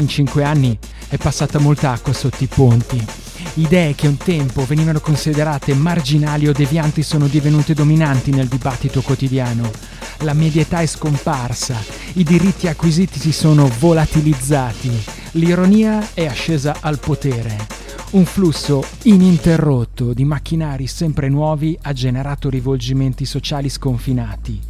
In cinque anni è passata molta acqua sotto i ponti. Idee che un tempo venivano considerate marginali o devianti sono divenute dominanti nel dibattito quotidiano. La medietà è scomparsa, i diritti acquisiti si sono volatilizzati, l'ironia è ascesa al potere. Un flusso ininterrotto di macchinari sempre nuovi ha generato rivolgimenti sociali sconfinati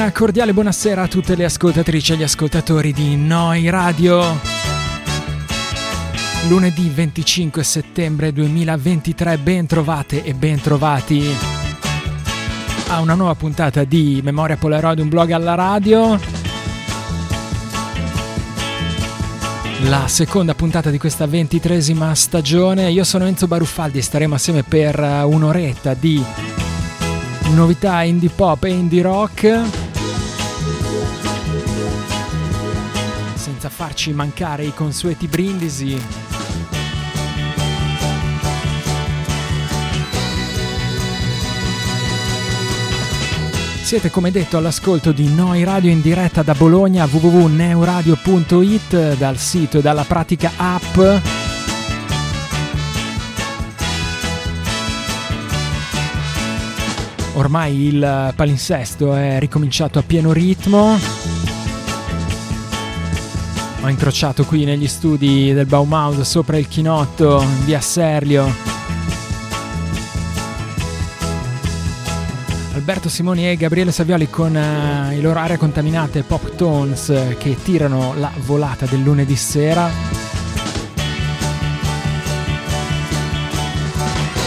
Una cordiale buonasera a tutte le ascoltatrici e gli ascoltatori di Noi Radio. Lunedì 25 settembre 2023, ben trovate e ben trovati a una nuova puntata di Memoria Polaroid, un blog alla radio. La seconda puntata di questa ventitresima stagione. Io sono Enzo Baruffaldi e staremo assieme per un'oretta di novità indie pop e indie rock. Senza farci mancare i consueti brindisi. Siete come detto all'ascolto di Noi Radio in diretta da Bologna www.neuradio.it dal sito e dalla pratica app. Ormai il palinsesto è ricominciato a pieno ritmo. Ho incrociato qui negli studi del Baumhaus sopra il chinotto di Asserlio Alberto Simoni e Gabriele Savioli con uh, i loro aree contaminate Pop Tones uh, che tirano la volata del lunedì sera.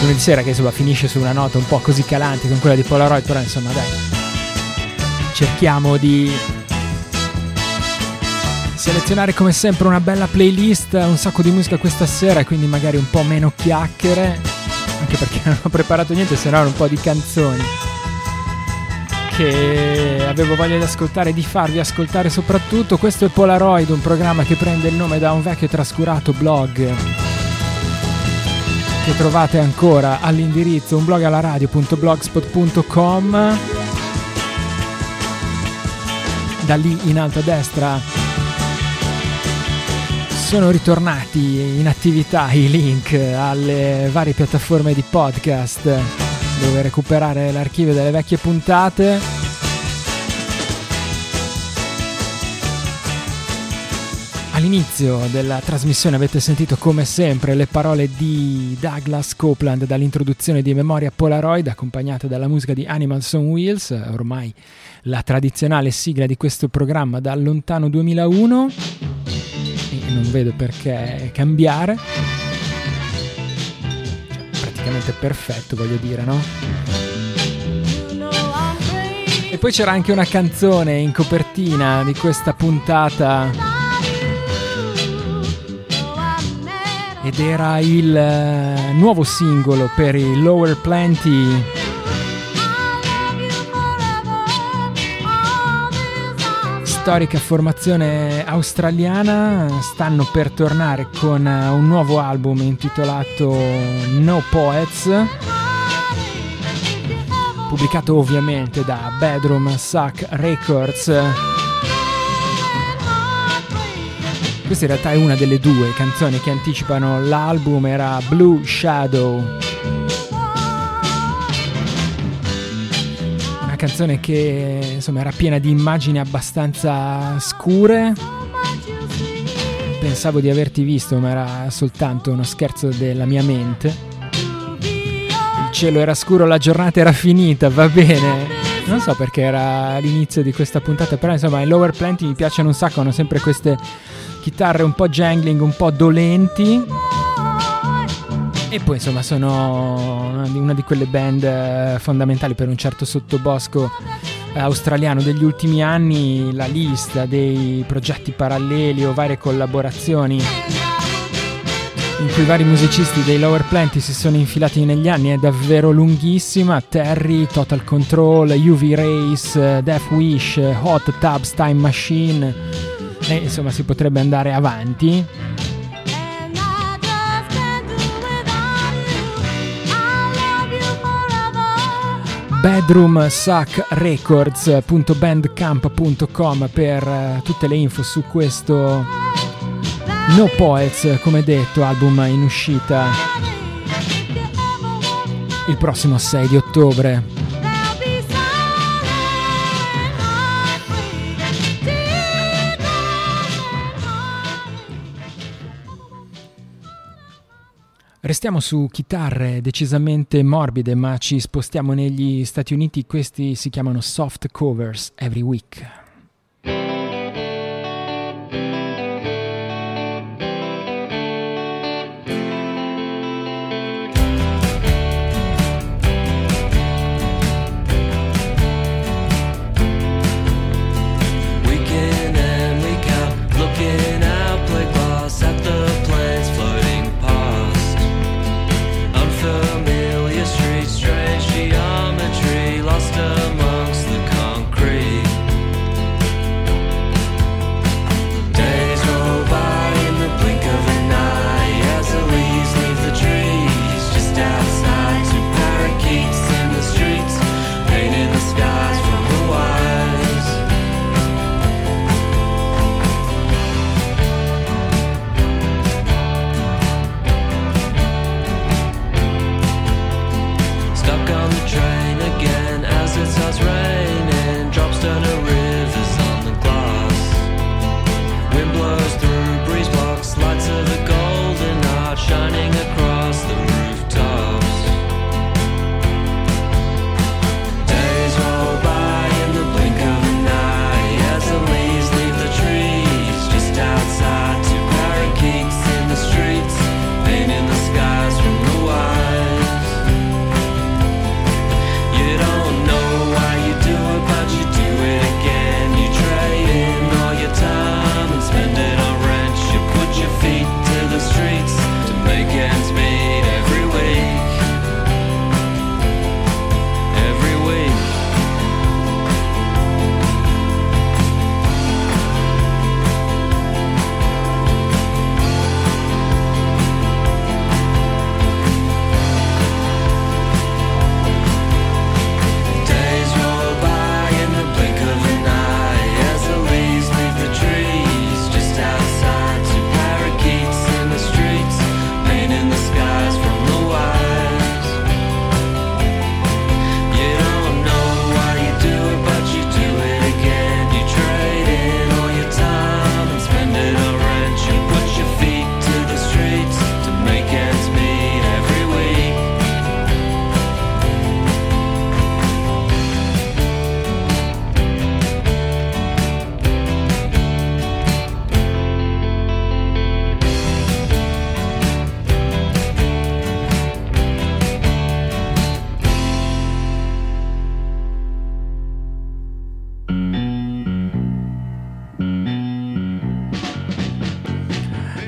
Lunedì sera che insomma finisce su una nota un po' così calante con quella di Polaroid, però insomma dai, cerchiamo di selezionare come sempre una bella playlist, un sacco di musica questa sera quindi magari un po' meno chiacchiere, anche perché non ho preparato niente se no un po' di canzoni che avevo voglia di ascoltare e di farvi ascoltare soprattutto. Questo è Polaroid, un programma che prende il nome da un vecchio e trascurato blog che trovate ancora all'indirizzo unblogallaradio.blogspot.com. Da lì in alto a destra sono ritornati in attività i link alle varie piattaforme di podcast dove recuperare l'archivio delle vecchie puntate. All'inizio della trasmissione avete sentito come sempre le parole di Douglas Copeland dall'introduzione di Memoria Polaroid accompagnate dalla musica di Animals on Wheels, ormai la tradizionale sigla di questo programma dal lontano 2001 e non vedo perché cambiare praticamente perfetto, voglio dire, no? E poi c'era anche una canzone in copertina di questa puntata. Ed era il uh, nuovo singolo per i Lower Plenty storica formazione australiana stanno per tornare con eh, un nuovo album intitolato No Poets pubblicato ovviamente da Bedroom Suck Records. Questa in realtà è una delle due canzoni che anticipano l'album era Blue Shadow canzone che insomma era piena di immagini abbastanza scure. Pensavo di averti visto, ma era soltanto uno scherzo della mia mente. Il cielo era scuro, la giornata era finita, va bene. Non so perché era l'inizio di questa puntata, però insomma i Lower Plenty mi piacciono un sacco, hanno sempre queste chitarre un po' jangling, un po' dolenti e poi insomma sono una di quelle band eh, fondamentali per un certo sottobosco eh, australiano degli ultimi anni, la lista dei progetti paralleli o varie collaborazioni in cui vari musicisti dei Lower Plenty si sono infilati negli anni è davvero lunghissima. Terry, Total Control, UV Race, Death Wish, Hot Tubs Time Machine e insomma si potrebbe andare avanti. bedroomsuckrecords.bandcamp.com per uh, tutte le info su questo No Poets, come detto, album in uscita il prossimo 6 di ottobre. Restiamo su chitarre decisamente morbide, ma ci spostiamo negli Stati Uniti. Questi si chiamano soft covers every week.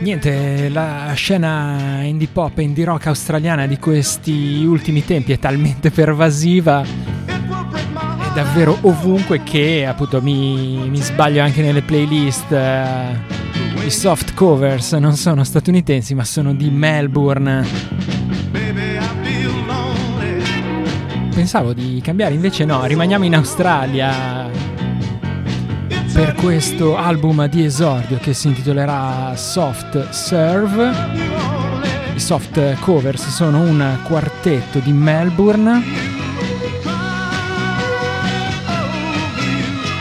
Niente, la scena indie pop e indie rock australiana di questi ultimi tempi è talmente pervasiva, è davvero ovunque che appunto mi, mi sbaglio anche nelle playlist. eh, I soft covers non sono statunitensi ma sono di Melbourne. Pensavo di cambiare, invece no, rimaniamo in Australia per questo album di esordio che si intitolerà Soft Serve. I soft covers sono un quartetto di Melbourne.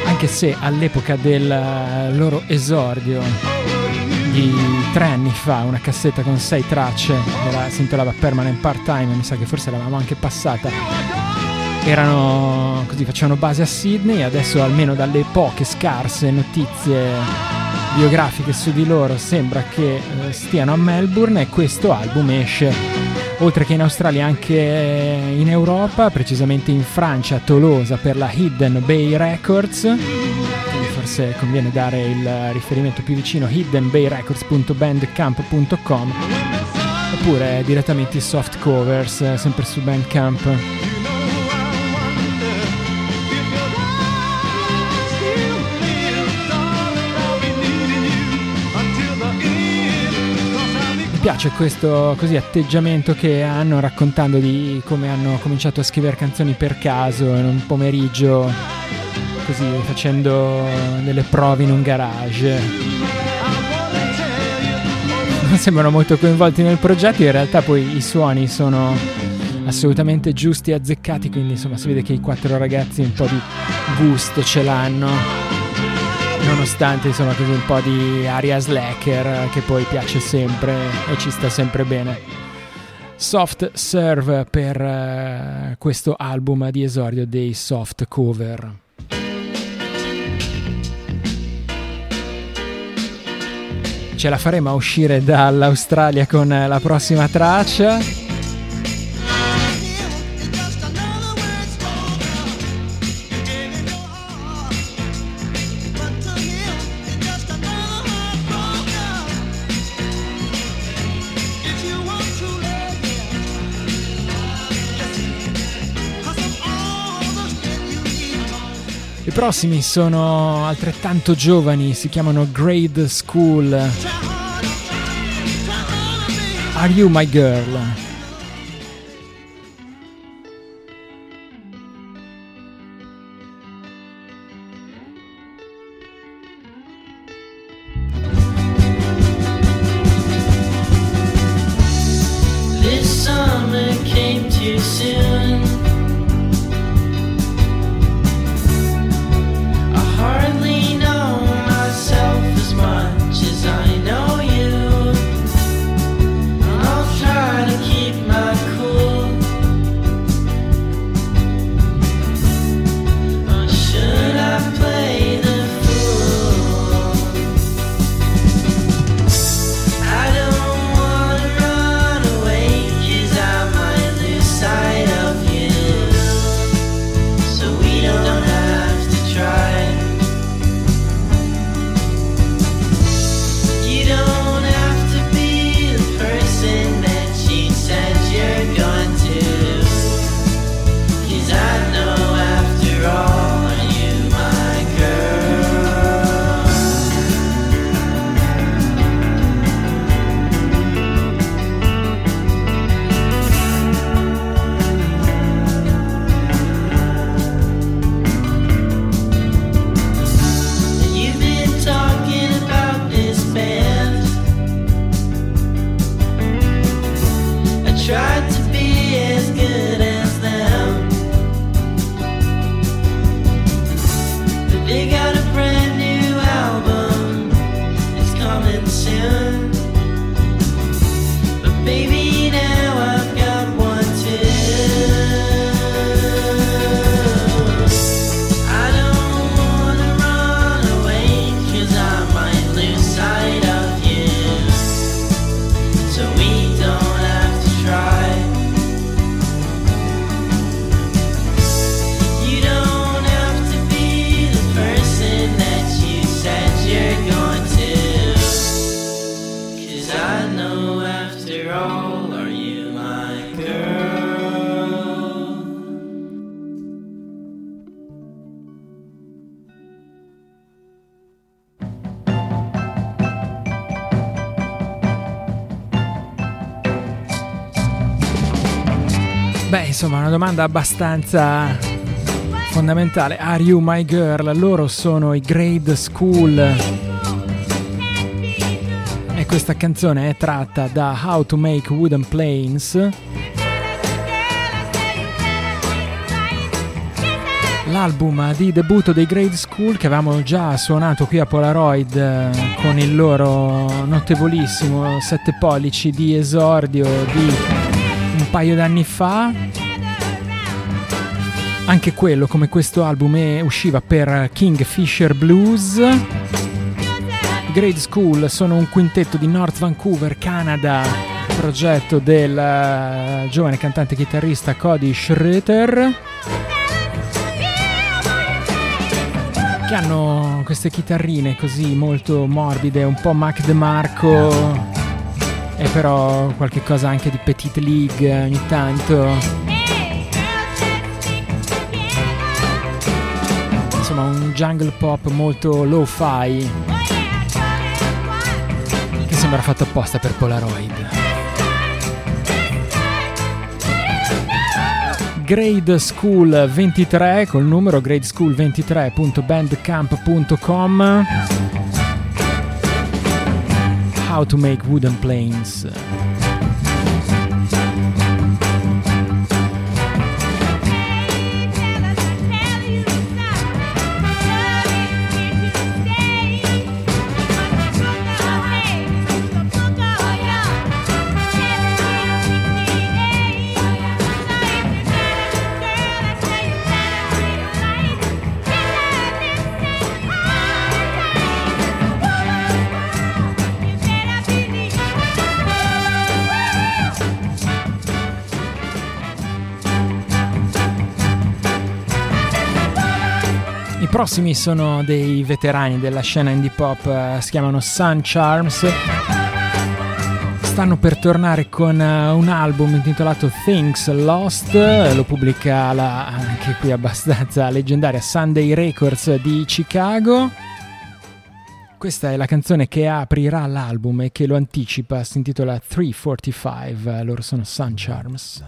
Anche se all'epoca del loro esordio di tre anni fa, una cassetta con sei tracce, era, si intitolava Permanent Part Time, mi sa che forse l'avevamo anche passata erano così facevano base a Sydney adesso almeno dalle poche scarse notizie biografiche su di loro sembra che eh, stiano a Melbourne e questo album esce oltre che in Australia anche in Europa precisamente in Francia a Tolosa per la Hidden Bay Records. Quindi forse conviene dare il riferimento più vicino hiddenbayrecords.bandcamp.com oppure direttamente i soft covers eh, sempre su Bandcamp piace questo così atteggiamento che hanno raccontando di come hanno cominciato a scrivere canzoni per caso in un pomeriggio, così facendo delle prove in un garage. Non sembrano molto coinvolti nel progetto, in realtà poi i suoni sono assolutamente giusti e azzeccati, quindi insomma si vede che i quattro ragazzi un po' di gusto ce l'hanno nonostante insomma così un po' di aria slacker che poi piace sempre e ci sta sempre bene. Soft Serve per eh, questo album di esordio dei soft cover. Ce la faremo a uscire dall'Australia con la prossima traccia. Prossimi sono altrettanto giovani, si chiamano Grade School. Are You My Girl? Insomma, una domanda abbastanza fondamentale. Are you my girl? Loro sono i Grade School. E questa canzone è tratta da How to Make Wooden Planes. L'album di debutto dei Grade School che avevamo già suonato qui a Polaroid eh, con il loro notevolissimo 7 pollici di esordio di un paio d'anni fa. Anche quello, come questo album, è- usciva per Kingfisher Blues. Grade School sono un quintetto di North Vancouver, Canada, progetto del eh, giovane cantante chitarrista Cody Schroeter. Che hanno queste chitarrine così molto morbide, un po' Mac DeMarco e però qualche cosa anche di Petite League ogni tanto. Insomma, un jungle pop molto lo-fi che sembra fatto apposta per Polaroid. Grade School 23 col numero gradeschool23.bandcamp.com How to make wooden planes. Prossimi sono dei veterani della scena indie pop, eh, si chiamano Sun Charms. Stanno per tornare con eh, un album intitolato Things Lost, eh, lo pubblica la, anche qui abbastanza leggendaria Sunday Records di Chicago. Questa è la canzone che aprirà l'album e che lo anticipa, si intitola 345, loro sono Sun Charms.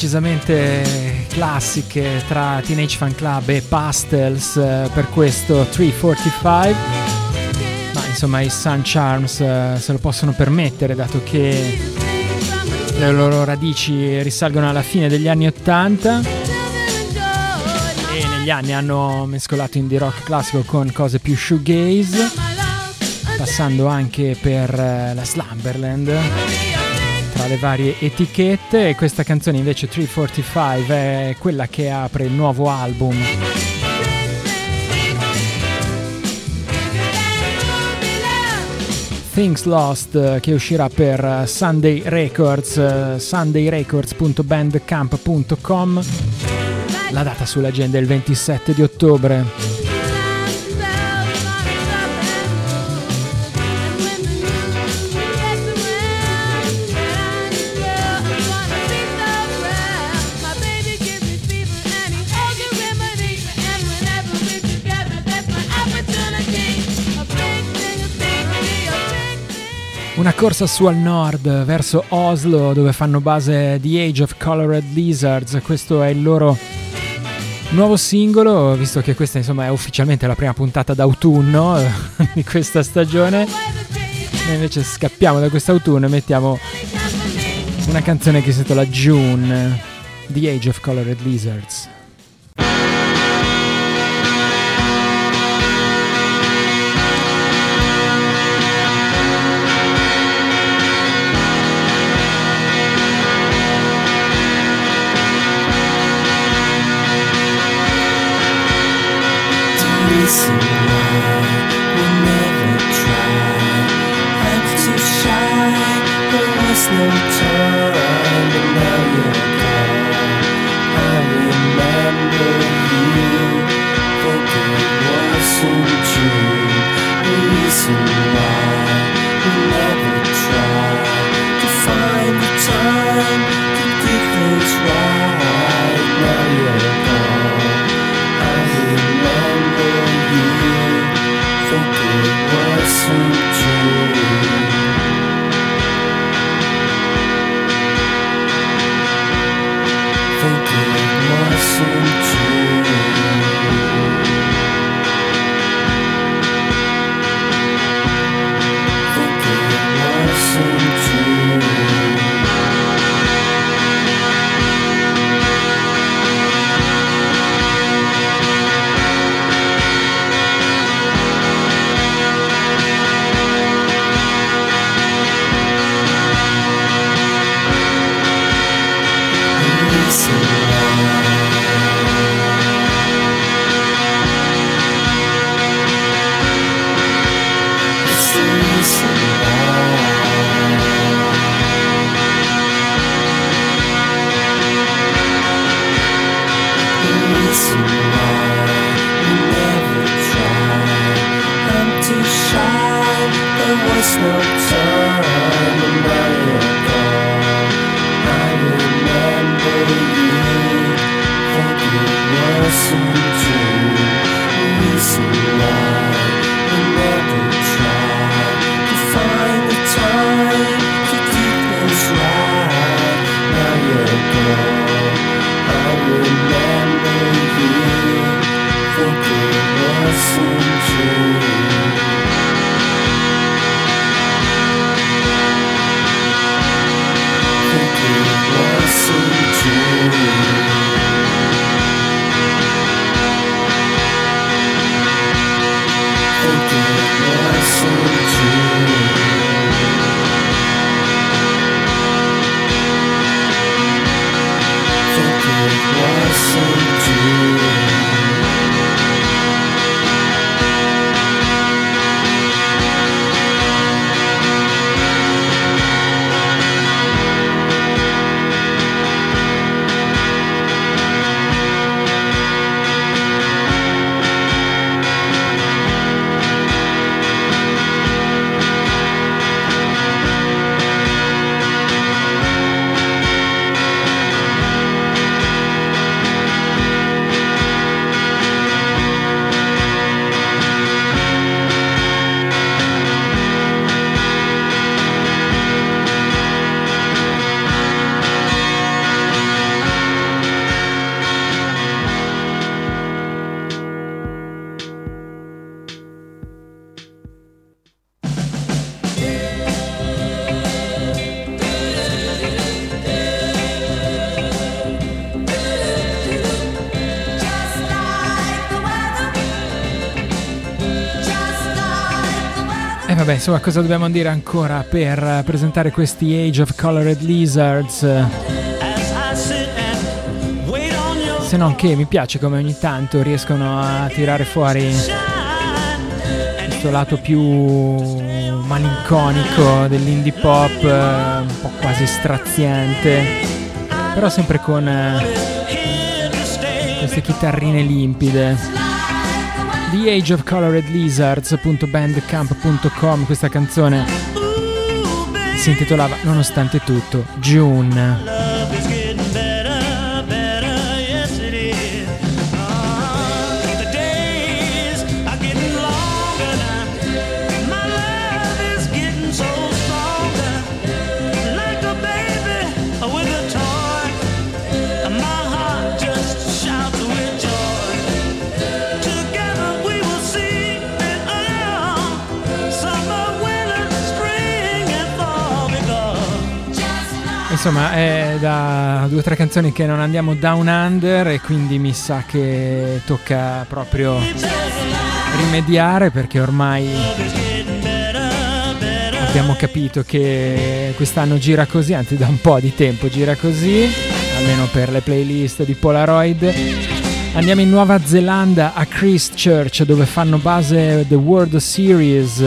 Decisamente classiche tra Teenage Fan Club e Pastels eh, per questo 345. Ma insomma i Sun Charms eh, se lo possono permettere dato che le loro radici risalgono alla fine degli anni 80 e negli anni hanno mescolato indie rock classico con cose più shoegaze, passando anche per eh, la Slumberland tra le varie etichette questa canzone invece 345 è quella che apre il nuovo album. Things Lost che uscirà per Sunday Records sundayrecords.bandcamp.com la data sull'agenda è il 27 di ottobre Una corsa su al nord verso Oslo dove fanno base The Age of Colored Lizards, questo è il loro nuovo singolo, visto che questa insomma è ufficialmente la prima puntata d'autunno eh, di questa stagione. Noi invece scappiamo da quest'autunno e mettiamo una canzone che si intitola June, The Age of Colored Lizards. Find the time to do things right. Now you're gone. Wasn't true. Wasn't true. Insomma, cosa dobbiamo dire ancora per presentare questi Age of Colored Lizards? Se non che mi piace come ogni tanto riescono a tirare fuori questo lato più malinconico dell'indie pop, eh, un po' quasi straziante, però sempre con eh, queste chitarrine limpide. The Age of Colored Lizards.bandcamp.com questa canzone si intitolava Nonostante tutto June. Insomma, è da due o tre canzoni che non andiamo down under e quindi mi sa che tocca proprio rimediare perché ormai abbiamo capito che quest'anno gira così, anzi da un po' di tempo gira così, almeno per le playlist di Polaroid. Andiamo in Nuova Zelanda a Christchurch dove fanno base The World Series.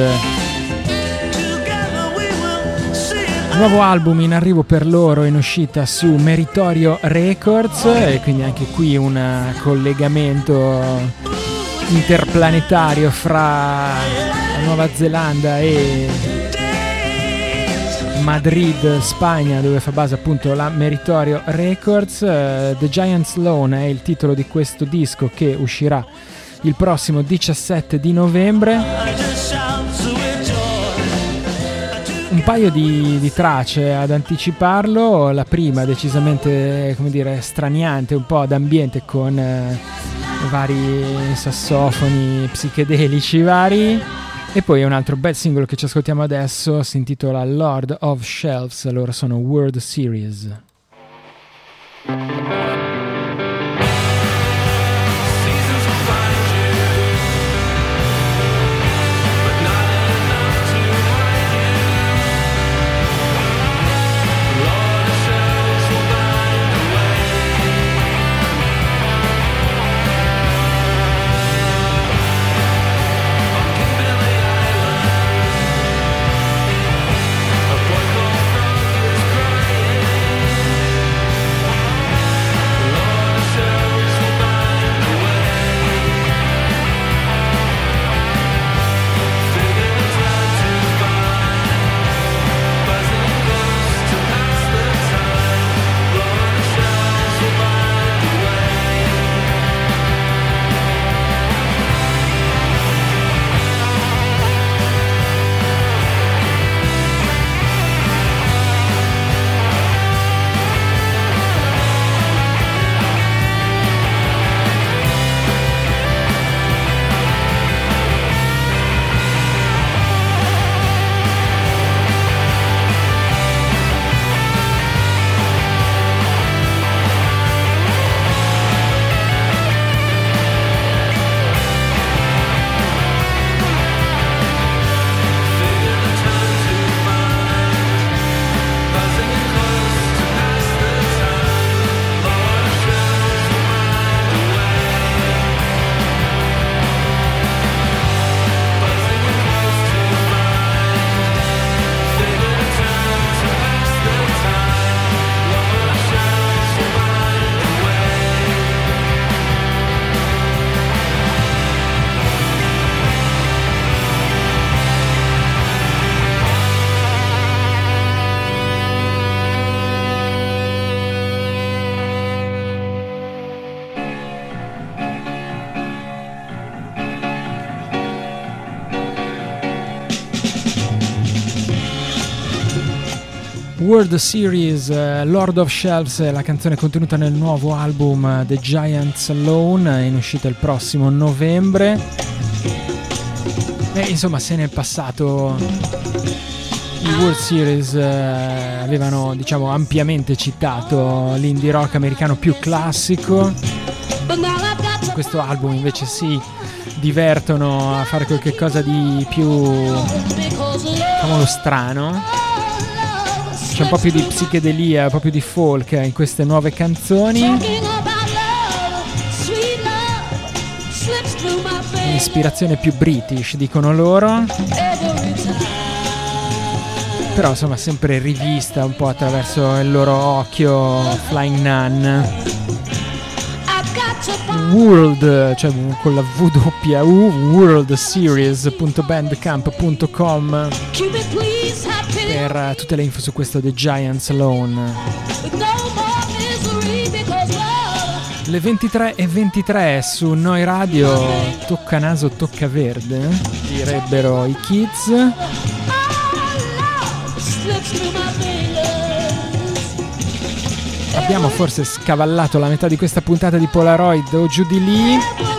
Nuovo album in arrivo per loro in uscita su Meritorio Records e quindi anche qui un collegamento interplanetario fra Nuova Zelanda e Madrid, Spagna, dove fa base appunto la Meritorio Records. Eh, The Giant's Loan è il titolo di questo disco che uscirà il prossimo 17 di novembre. Paio di, di tracce ad anticiparlo. La prima decisamente, come dire, straniante, un po' d'ambiente con eh, vari sassofoni psichedelici vari. E poi un altro bel singolo che ci ascoltiamo adesso si intitola Lord of Shelves, loro sono World Series. World Series eh, Lord of Shelves la canzone contenuta nel nuovo album eh, The Giants Alone in uscita il prossimo novembre. E insomma, se nel passato i World Series eh, avevano diciamo ampiamente citato l'indie rock americano più classico, su questo album invece si divertono a fare qualche cosa di più chiamiamolo strano. C'è un po' più di psichedelia, un po' più di folk in queste nuove canzoni. Ispirazione più british, dicono loro. Però insomma sempre rivista un po' attraverso il loro occhio Flying Nun. World, cioè con la WW, worldseries.bandcamp.com per eh, tutte le info su questo The Giants Alone. Le 23 e 23 su Noi Radio, tocca naso, tocca verde, direbbero i kids. Abbiamo forse scavallato la metà di questa puntata di Polaroid o giù di lì.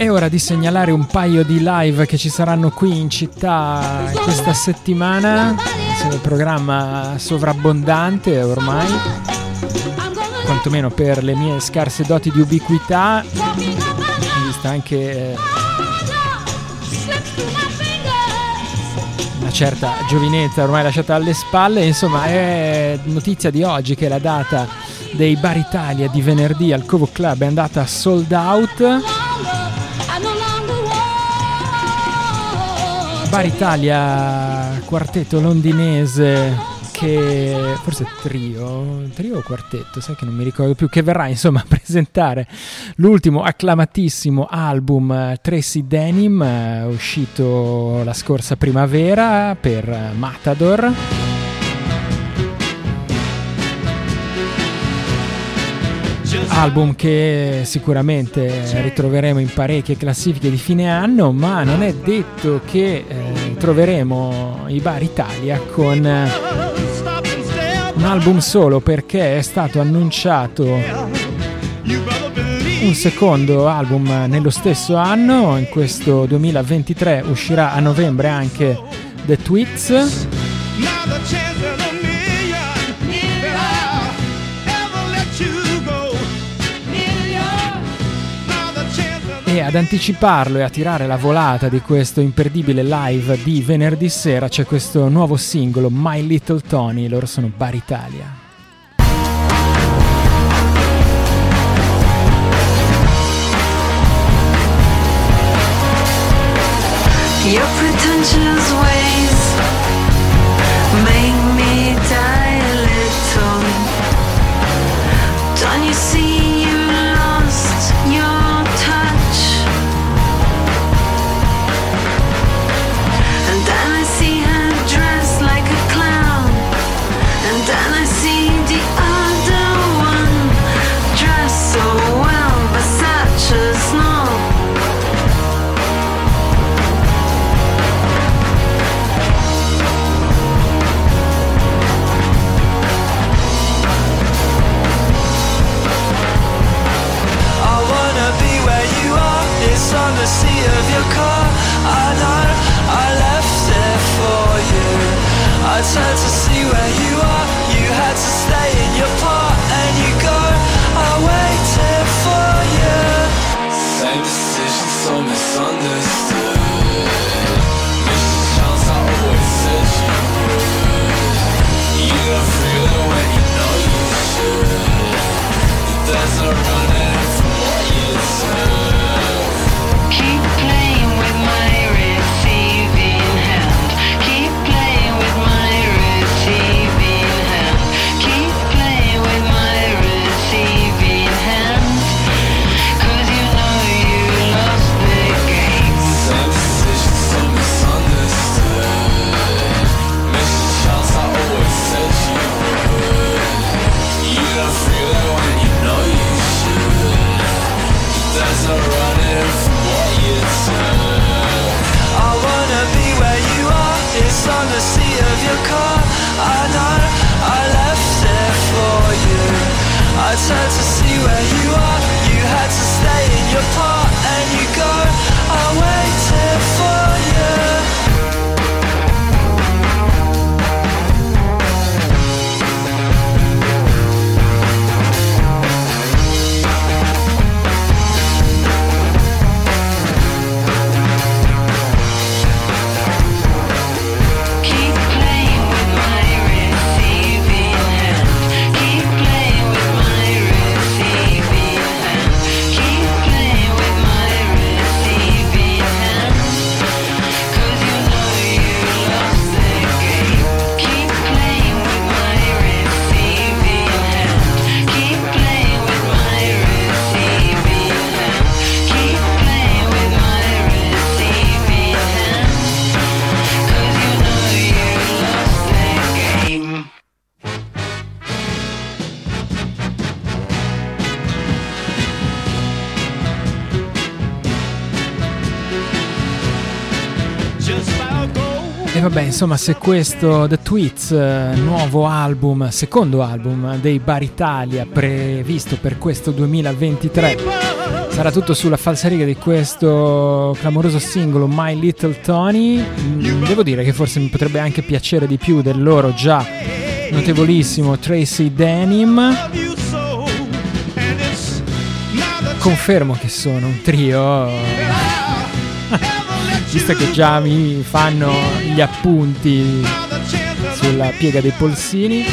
È ora di segnalare un paio di live che ci saranno qui in città questa settimana. Insomma, il programma sovrabbondante ormai, quantomeno per le mie scarse doti di ubiquità, vista anche eh, una certa giovinezza ormai lasciata alle spalle. Insomma, è notizia di oggi che la data dei Bar Italia di venerdì al Covo Club è andata sold out. Bar Italia, quartetto londinese che forse trio, trio o quartetto, sai che non mi ricordo più, che verrà insomma a presentare l'ultimo acclamatissimo album eh, Tracy Denim, eh, uscito la scorsa primavera per eh, Matador. Album che sicuramente ritroveremo in parecchie classifiche di fine anno, ma non è detto che eh, troveremo i bar Italia con eh, un album solo perché è stato annunciato un secondo album nello stesso anno, in questo 2023 uscirà a novembre anche The Tweets. E ad anticiparlo e a tirare la volata di questo imperdibile live di venerdì sera c'è questo nuovo singolo My Little Tony, loro sono Bar Italia. Your pretentious insomma, se questo The Tweets, eh, nuovo album, secondo album dei Bar Italia, previsto per questo 2023, sarà tutto sulla falsariga di questo clamoroso singolo My Little Tony, mm, devo dire che forse mi potrebbe anche piacere di più del loro già notevolissimo Tracy Denim. Confermo che sono un trio. Visto che già mi fanno gli appunti sulla piega dei polsini.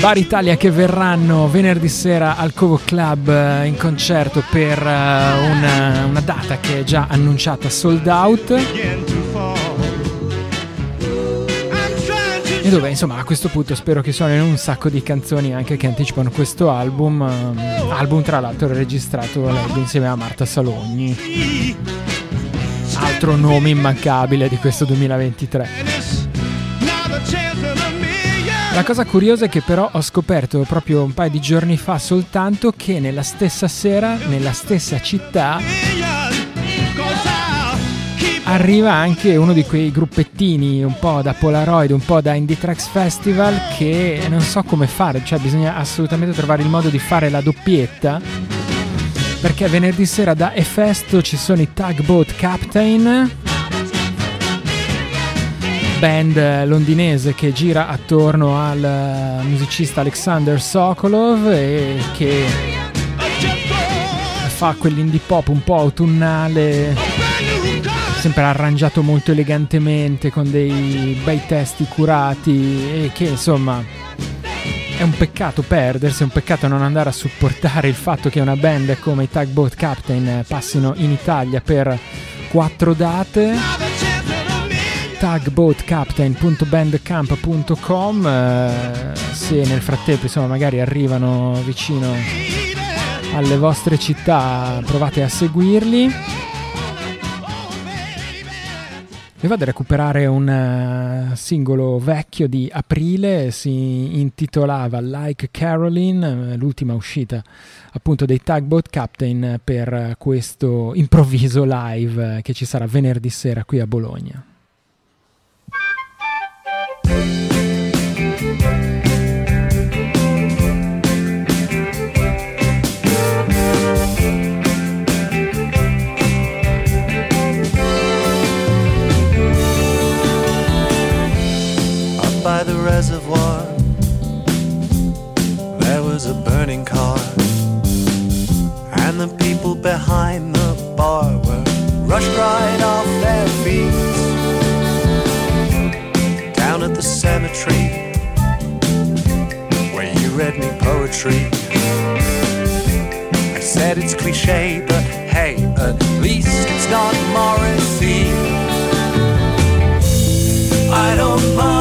Bar Italia che verranno venerdì sera al Covo Club eh, in concerto per eh, una, una data che è già annunciata sold out. E dove insomma a questo punto spero che suonino un sacco di canzoni anche che anticipano questo album. ehm, album tra l'altro registrato leggo, insieme a Marta Salogni. Altro nome immancabile di questo 2023. La cosa curiosa è che però ho scoperto proprio un paio di giorni fa soltanto che nella stessa sera, nella stessa città, arriva anche uno di quei gruppettini un po' da Polaroid, un po' da Indie Tracks Festival che non so come fare, cioè bisogna assolutamente trovare il modo di fare la doppietta perché venerdì sera da Efesto ci sono i Tugboat Captain band londinese che gira attorno al eh, musicista Alexander Sokolov e che fa quell'indie pop un po' autunnale sempre arrangiato molto elegantemente con dei bei testi curati e che insomma è un peccato perdersi, è un peccato non andare a supportare il fatto che una band come i Tugboat Captain passino in Italia per quattro date. Tugboatcaptain.bandcamp.com eh, se nel frattempo insomma magari arrivano vicino alle vostre città provate a seguirli e vado a recuperare un eh, singolo vecchio di aprile, si intitolava Like Caroline, eh, l'ultima uscita appunto dei Tugboat Captain per questo improvviso live eh, che ci sarà venerdì sera qui a Bologna. The reservoir, there was a burning car, and the people behind the bar were rushed right off their feet. Down at the cemetery, where you read me poetry. I said it's cliche, but hey, at least it's not Morrissey. I don't mind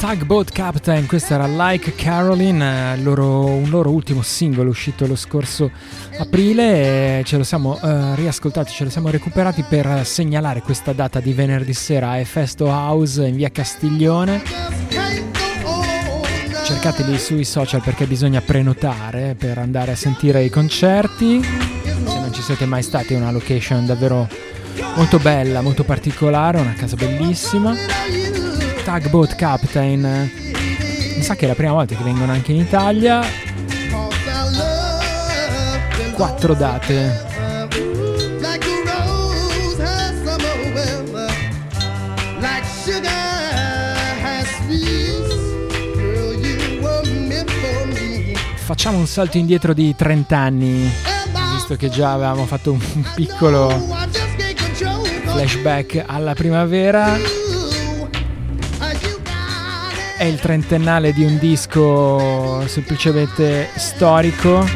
Tugboat Captain, questa era Like Caroline, eh, loro- un loro ultimo singolo uscito lo scorso aprile e ce lo siamo eh, riascoltati, ce lo siamo recuperati per segnalare questa data di venerdì sera a Efesto House in via Castiglione. Cercateli sui social perché bisogna prenotare per andare a sentire i concerti. Se non ci siete mai stati è una location davvero molto bella, molto particolare, una casa bellissima. Tugboat Captain. Mi sa che è la prima volta che vengono anche in Italia. Quattro date. Facciamo un salto indietro di 30 anni, visto che già avevamo fatto un piccolo flashback alla primavera. È il trentennale di un disco semplicemente storico.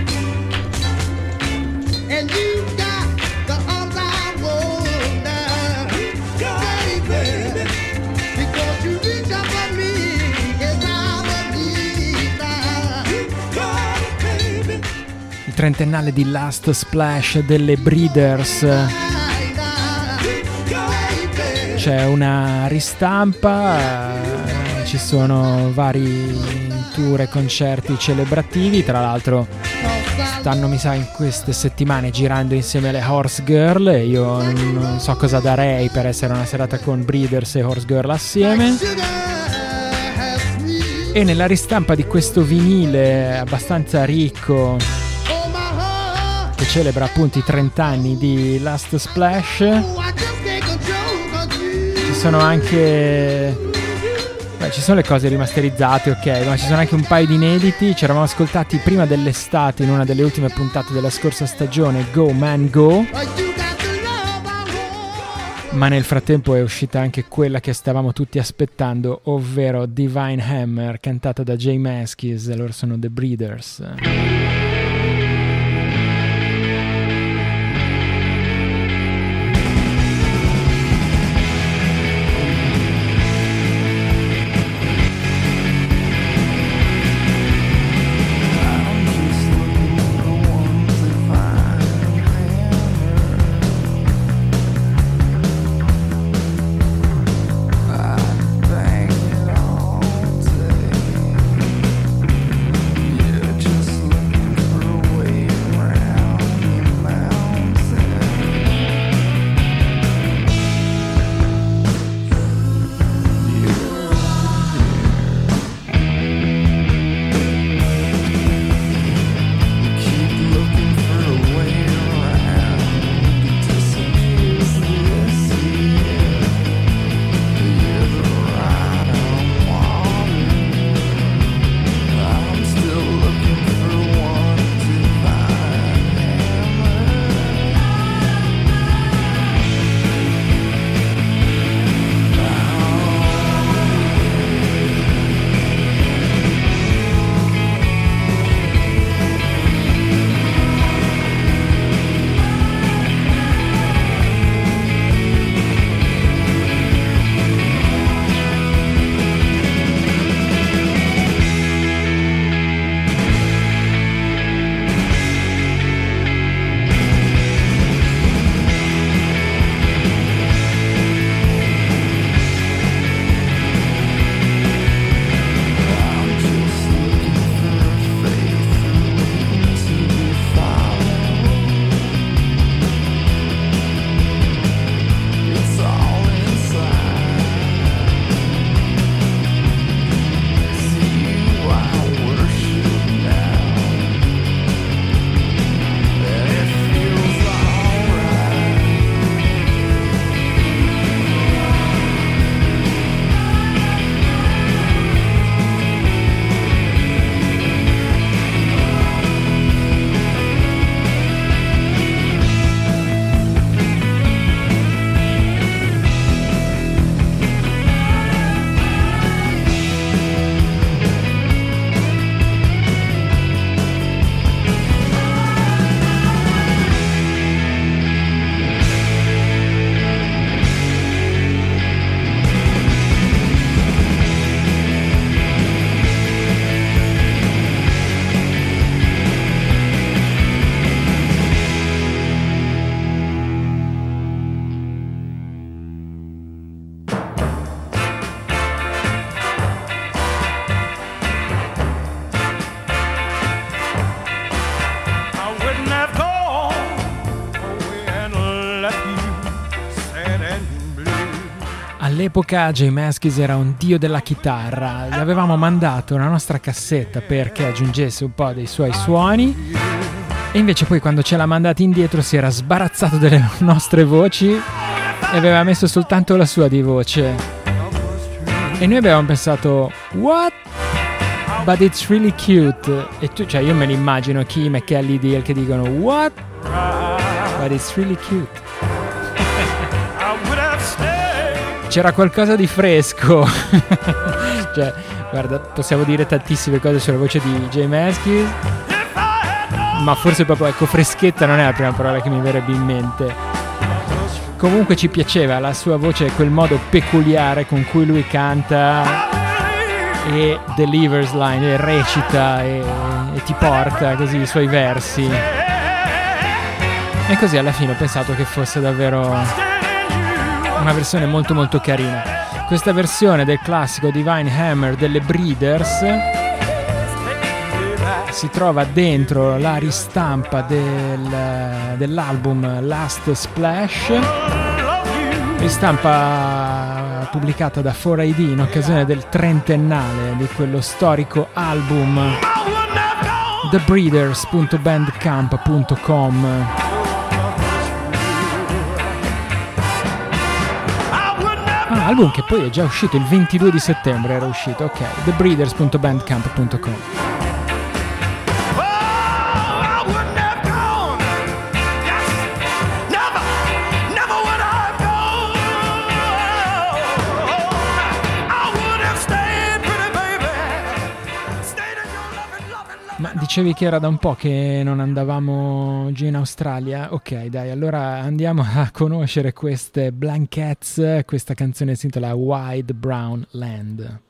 Il trentennale di Last Splash delle Breeders. C'è una ristampa, ci sono vari tour e concerti celebrativi, tra l'altro stanno mi sa in queste settimane girando insieme alle Horse Girl io non so cosa darei per essere una serata con Breeders e Horse Girl assieme. E nella ristampa di questo vinile abbastanza ricco che celebra appunto i 30 anni di Last Splash ci sono anche beh, ci sono le cose rimasterizzate ok ma ci sono anche un paio di inediti. Ci eravamo ascoltati prima dell'estate in una delle ultime puntate della scorsa stagione Go Man Go. Ma nel frattempo è uscita anche quella che stavamo tutti aspettando ovvero Divine Hammer cantata da Jay Maskis loro sono The Breeders All'epoca Jay Maskis era un dio della chitarra, gli avevamo mandato una nostra cassetta perché aggiungesse un po' dei suoi suoni e invece poi quando ce l'ha mandati indietro si era sbarazzato delle nostre voci e aveva messo soltanto la sua di voce. E noi avevamo pensato, what? But it's really cute. E tu, cioè io me l'immagino Kim e Kelly Deal che dicono, what? But it's really cute. C'era qualcosa di fresco. cioè, guarda, possiamo dire tantissime cose sulla voce di Jay Maskis. Ma forse proprio, ecco, freschetta non è la prima parola che mi verrebbe in mente. Comunque ci piaceva la sua voce, quel modo peculiare con cui lui canta e delivers line, e recita e, e ti porta così i suoi versi. E così alla fine ho pensato che fosse davvero una versione molto molto carina. Questa versione del classico Divine Hammer delle Breeders si trova dentro la ristampa del- dell'album Last Splash, ristampa pubblicata da 4AD in occasione del trentennale di quello storico album thebreeders.bandcamp.com album che poi è già uscito il 22 di settembre era uscito, ok, thebreeders.bandcamp.com dicevi che era da un po' che non andavamo giù in Australia? Ok, dai, allora andiamo a conoscere queste Blankets, questa canzone si intitola Wide Brown Land.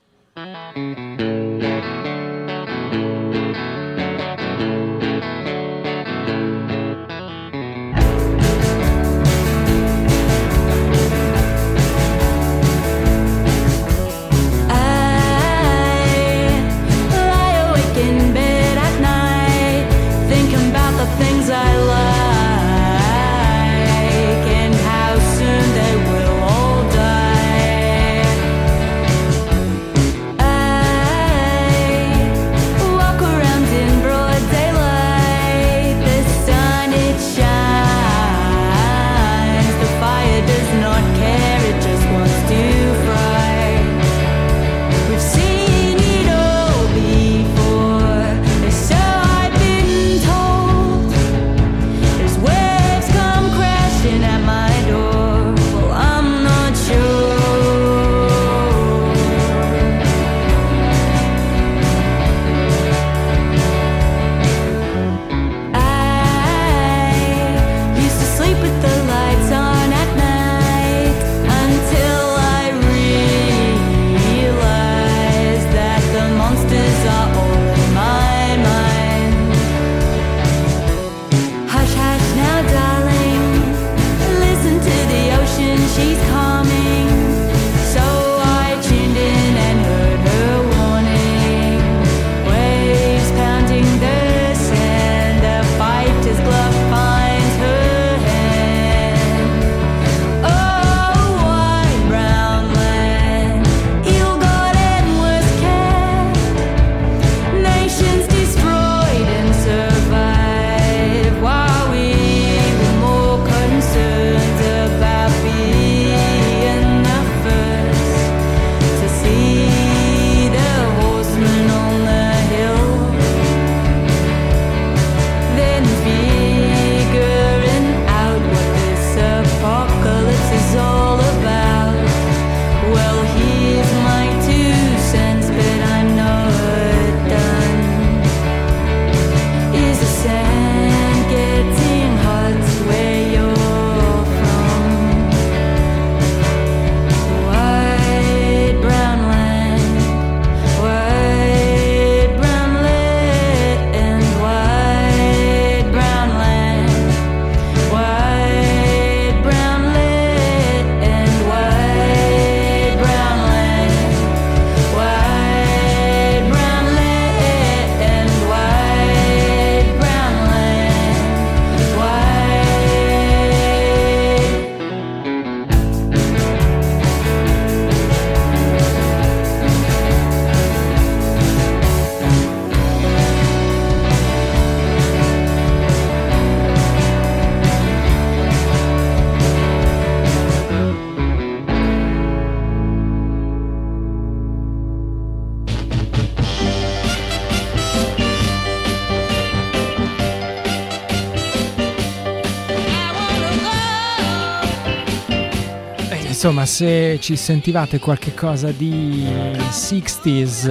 Insomma, se ci sentivate qualche cosa di 60s,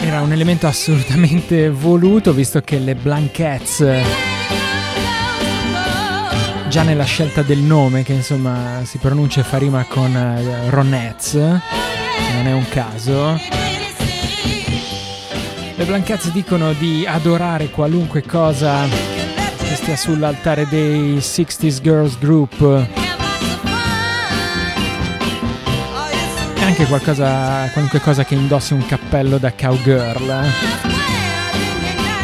era un elemento assolutamente voluto, visto che le Blankets, già nella scelta del nome, che insomma si pronuncia e fa rima con eh, Ronettes, non è un caso. Le Blankets dicono di adorare qualunque cosa che stia sull'altare dei 60s Girls Group e anche qualcosa, qualunque cosa che indossi un cappello da cowgirl.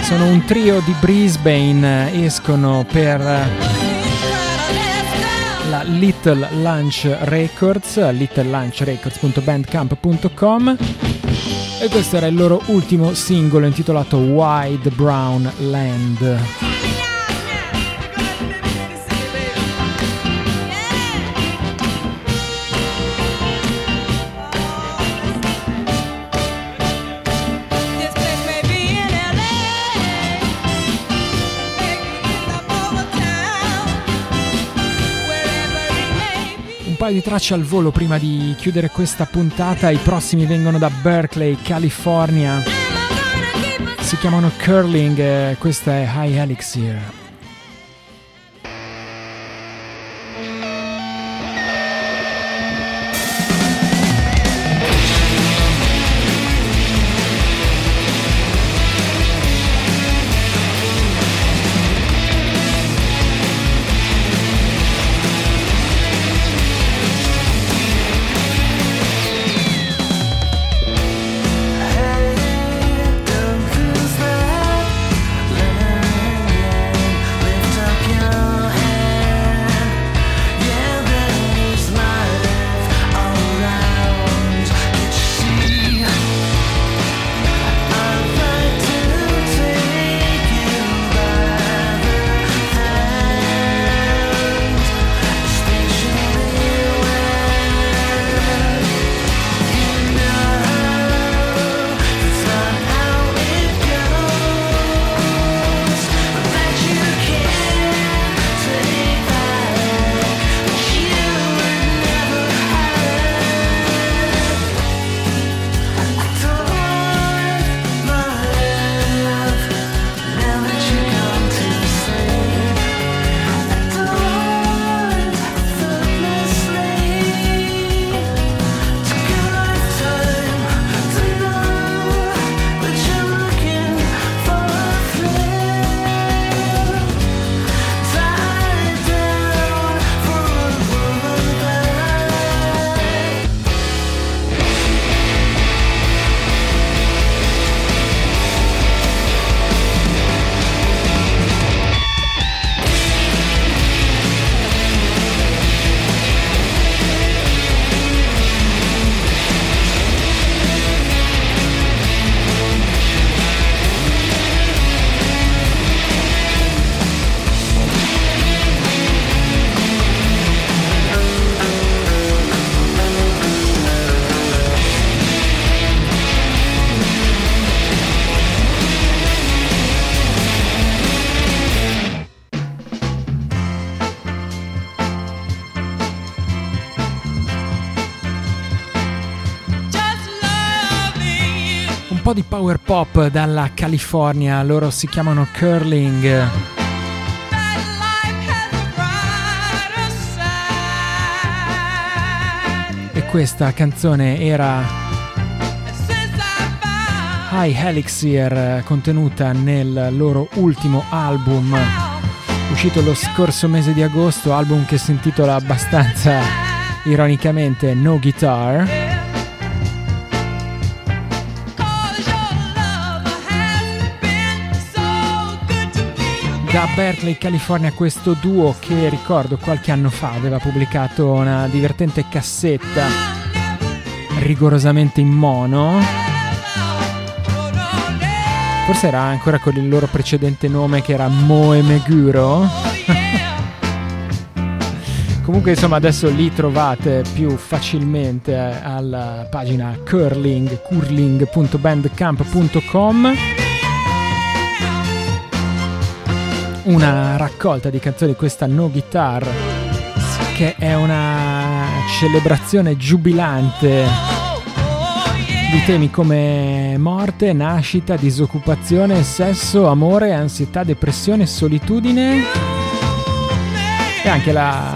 Sono un trio di Brisbane, escono per la Little Lunch Records, littlelunchrecords.bandcamp.com e questo era il loro ultimo singolo intitolato Wide Brown Land. Paio di tracce al volo prima di chiudere questa puntata, i prossimi vengono da Berkeley, California. Si chiamano Curling, questa è High Elixir. Po' di power pop dalla California, loro si chiamano Curling. E questa canzone era High Elixir, contenuta nel loro ultimo album, uscito lo scorso mese di agosto, album che si intitola abbastanza ironicamente No Guitar. Da Berkeley, California, questo duo che ricordo qualche anno fa aveva pubblicato una divertente cassetta rigorosamente in mono. Forse era ancora con il loro precedente nome che era Moe Meguro. Comunque insomma adesso li trovate più facilmente eh, alla pagina curling, curling.bandcamp.com una raccolta di canzoni questa no guitar perché è una celebrazione giubilante di temi come morte, nascita, disoccupazione, sesso, amore, ansietà, depressione, solitudine e anche la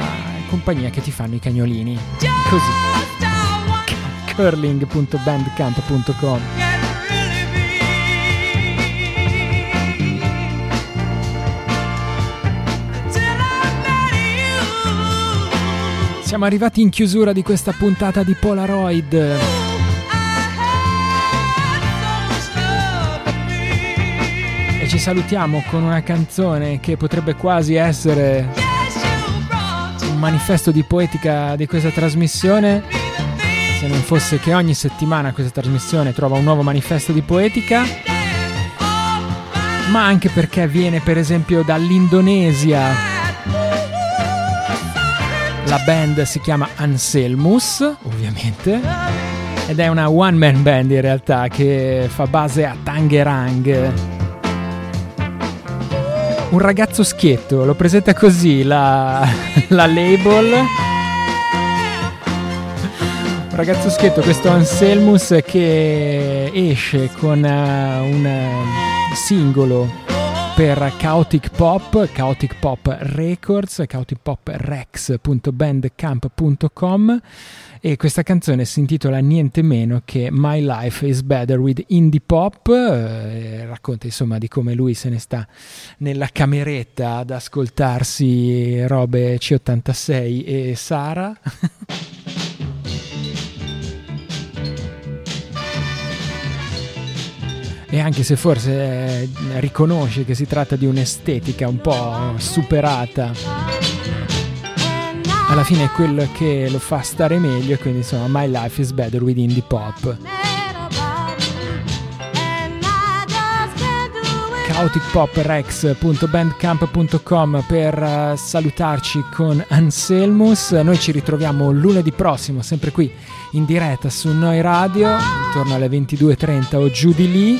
compagnia che ti fanno i cagnolini. Così. curling.bandcamp.com Siamo arrivati in chiusura di questa puntata di Polaroid. E ci salutiamo con una canzone che potrebbe quasi essere un manifesto di poetica di questa trasmissione. Se non fosse che ogni settimana questa trasmissione trova un nuovo manifesto di poetica. Ma anche perché viene per esempio dall'Indonesia. La band si chiama Anselmus, ovviamente, ed è una one man band in realtà che fa base a Tangerang. Un ragazzo schietto, lo presenta così la, la label. Un ragazzo schietto, questo Anselmus che esce con eh, un eh, singolo per Chaotic Pop, Chaotic Pop Records, chaoticpoprex.bandcamp.com e questa canzone si intitola niente meno che My Life is Better with Indie Pop, eh, racconta insomma di come lui se ne sta nella cameretta ad ascoltarsi robe C86 e Sara. E anche se forse eh, riconosce che si tratta di un'estetica un po' superata, alla fine è quello che lo fa stare meglio. e Quindi insomma, My Life is Better with Indie Pop. chaoticpoprex.bandcamp.com per eh, salutarci con Anselmus. Noi ci ritroviamo lunedì prossimo, sempre qui in diretta su Noi Radio, intorno alle 22.30 o giù di lì.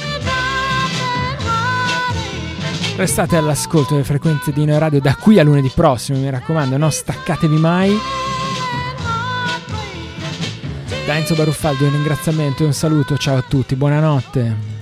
Restate all'ascolto delle frequenze di Noi Radio da qui a lunedì prossimo, mi raccomando, non staccatevi mai. Da Enzo Baruffaldi un ringraziamento e un saluto, ciao a tutti, buonanotte.